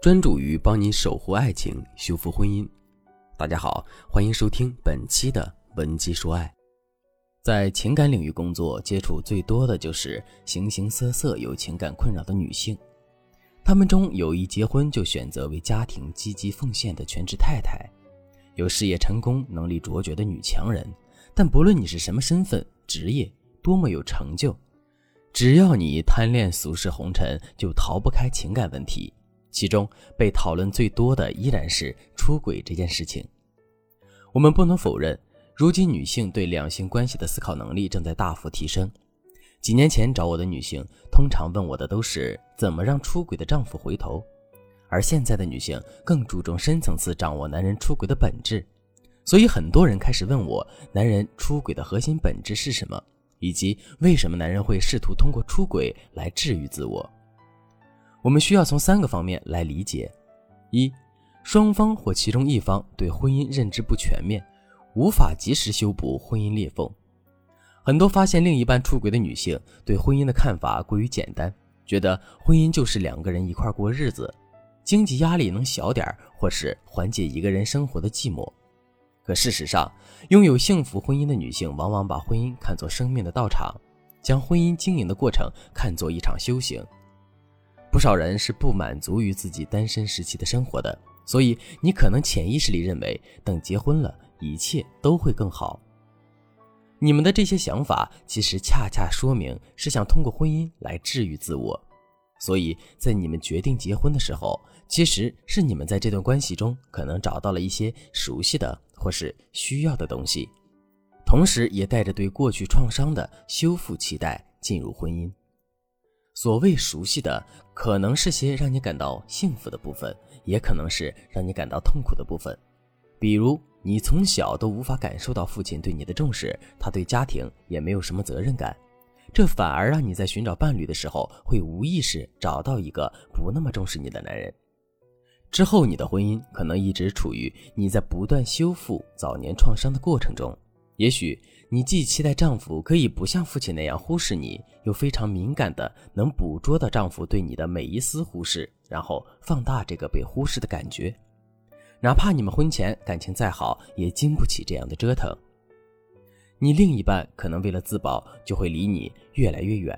专注于帮你守护爱情、修复婚姻。大家好，欢迎收听本期的《文姬说爱》。在情感领域工作，接触最多的就是形形色色有情感困扰的女性。她们中有一结婚就选择为家庭积极奉献的全职太太，有事业成功、能力卓绝的女强人。但不论你是什么身份、职业，多么有成就，只要你贪恋俗世红尘，就逃不开情感问题。其中被讨论最多的依然是出轨这件事情。我们不能否认，如今女性对两性关系的思考能力正在大幅提升。几年前找我的女性，通常问我的都是怎么让出轨的丈夫回头，而现在的女性更注重深层次掌握男人出轨的本质。所以很多人开始问我，男人出轨的核心本质是什么，以及为什么男人会试图通过出轨来治愈自我。我们需要从三个方面来理解：一，双方或其中一方对婚姻认知不全面，无法及时修补婚姻裂缝。很多发现另一半出轨的女性，对婚姻的看法过于简单，觉得婚姻就是两个人一块过日子，经济压力能小点或是缓解一个人生活的寂寞。可事实上，拥有幸福婚姻的女性往往把婚姻看作生命的道场，将婚姻经营的过程看作一场修行。不少人是不满足于自己单身时期的生活的，所以你可能潜意识里认为，等结婚了，一切都会更好。你们的这些想法，其实恰恰说明是想通过婚姻来治愈自我。所以在你们决定结婚的时候，其实是你们在这段关系中可能找到了一些熟悉的。或是需要的东西，同时也带着对过去创伤的修复期待进入婚姻。所谓熟悉的，可能是些让你感到幸福的部分，也可能是让你感到痛苦的部分。比如，你从小都无法感受到父亲对你的重视，他对家庭也没有什么责任感，这反而让你在寻找伴侣的时候，会无意识找到一个不那么重视你的男人。之后，你的婚姻可能一直处于你在不断修复早年创伤的过程中。也许你既期待丈夫可以不像父亲那样忽视你，又非常敏感的能捕捉到丈夫对你的每一丝忽视，然后放大这个被忽视的感觉。哪怕你们婚前感情再好，也经不起这样的折腾。你另一半可能为了自保，就会离你越来越远，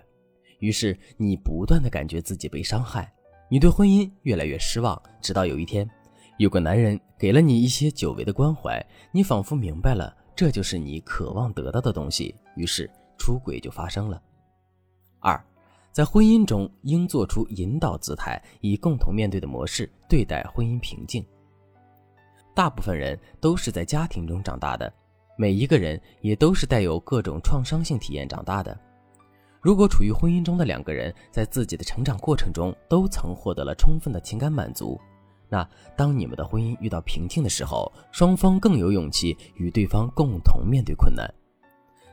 于是你不断的感觉自己被伤害。你对婚姻越来越失望，直到有一天，有个男人给了你一些久违的关怀，你仿佛明白了，这就是你渴望得到的东西，于是出轨就发生了。二，在婚姻中应做出引导姿态，以共同面对的模式对待婚姻平静。大部分人都是在家庭中长大的，每一个人也都是带有各种创伤性体验长大的。如果处于婚姻中的两个人在自己的成长过程中都曾获得了充分的情感满足，那当你们的婚姻遇到瓶颈的时候，双方更有勇气与对方共同面对困难。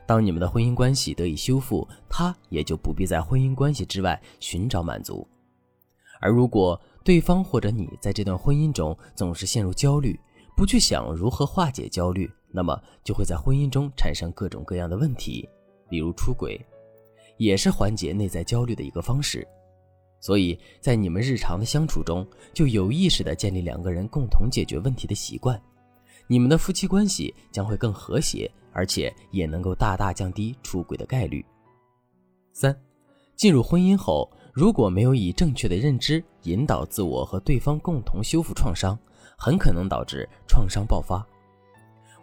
当你们的婚姻关系得以修复，他也就不必在婚姻关系之外寻找满足。而如果对方或者你在这段婚姻中总是陷入焦虑，不去想如何化解焦虑，那么就会在婚姻中产生各种各样的问题，比如出轨。也是缓解内在焦虑的一个方式，所以在你们日常的相处中，就有意识的建立两个人共同解决问题的习惯，你们的夫妻关系将会更和谐，而且也能够大大降低出轨的概率。三，进入婚姻后，如果没有以正确的认知引导自我和对方共同修复创伤，很可能导致创伤爆发。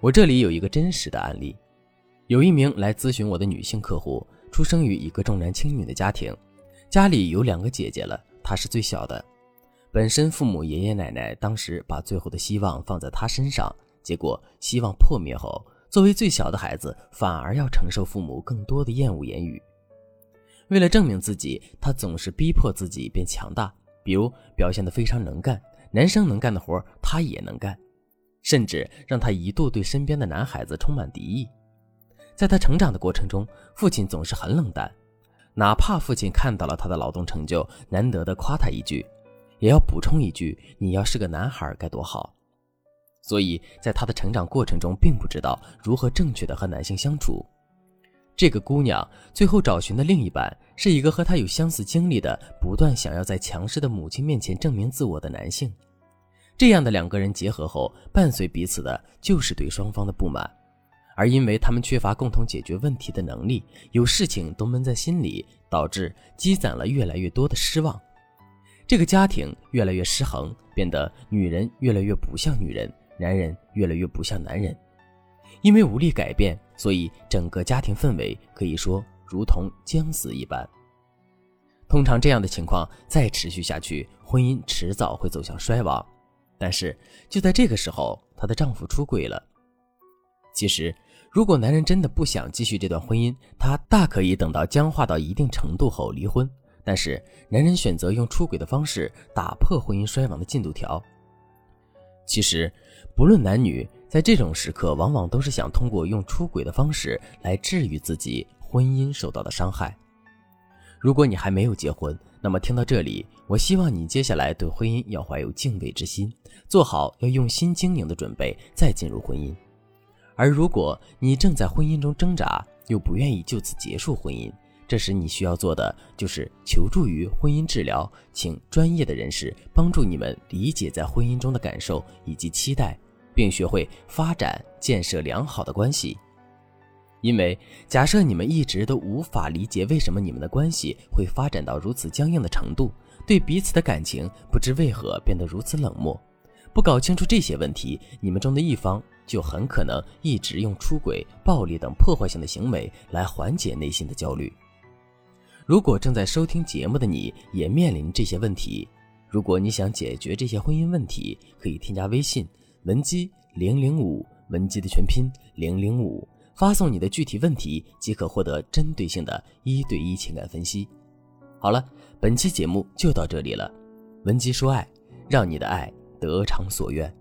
我这里有一个真实的案例，有一名来咨询我的女性客户。出生于一个重男轻女的家庭，家里有两个姐姐了，她是最小的。本身父母爷爷奶奶当时把最后的希望放在她身上，结果希望破灭后，作为最小的孩子，反而要承受父母更多的厌恶言语。为了证明自己，她总是逼迫自己变强大，比如表现得非常能干，男生能干的活她也能干，甚至让她一度对身边的男孩子充满敌意。在他成长的过程中，父亲总是很冷淡，哪怕父亲看到了他的劳动成就，难得的夸他一句，也要补充一句：“你要是个男孩该多好。”所以，在他的成长过程中，并不知道如何正确的和男性相处。这个姑娘最后找寻的另一半是一个和她有相似经历的、不断想要在强势的母亲面前证明自我的男性。这样的两个人结合后，伴随彼此的就是对双方的不满，而因为他们缺乏共同解决问题的能力，有事情都闷在心里，导致积攒了越来越多的失望。这个家庭越来越失衡，变得女人越来越不像女人，男人越来越不像男人。因为无力改变，所以整个家庭氛围可以说如同将死一般。通常这样的情况再持续下去，婚姻迟早会走向衰亡。但是就在这个时候，她的丈夫出轨了。其实，如果男人真的不想继续这段婚姻，他大可以等到僵化到一定程度后离婚。但是，男人选择用出轨的方式打破婚姻衰亡的进度条。其实，不论男女。在这种时刻，往往都是想通过用出轨的方式来治愈自己婚姻受到的伤害。如果你还没有结婚，那么听到这里，我希望你接下来对婚姻要怀有敬畏之心，做好要用心经营的准备，再进入婚姻。而如果你正在婚姻中挣扎，又不愿意就此结束婚姻，这时你需要做的就是求助于婚姻治疗，请专业的人士帮助你们理解在婚姻中的感受以及期待。并学会发展建设良好的关系，因为假设你们一直都无法理解为什么你们的关系会发展到如此僵硬的程度，对彼此的感情不知为何变得如此冷漠，不搞清楚这些问题，你们中的一方就很可能一直用出轨、暴力等破坏性的行为来缓解内心的焦虑。如果正在收听节目的你也面临这些问题，如果你想解决这些婚姻问题，可以添加微信。文姬零零五，文姬的全拼零零五，发送你的具体问题即可获得针对性的一对一情感分析。好了，本期节目就到这里了。文姬说爱，让你的爱得偿所愿。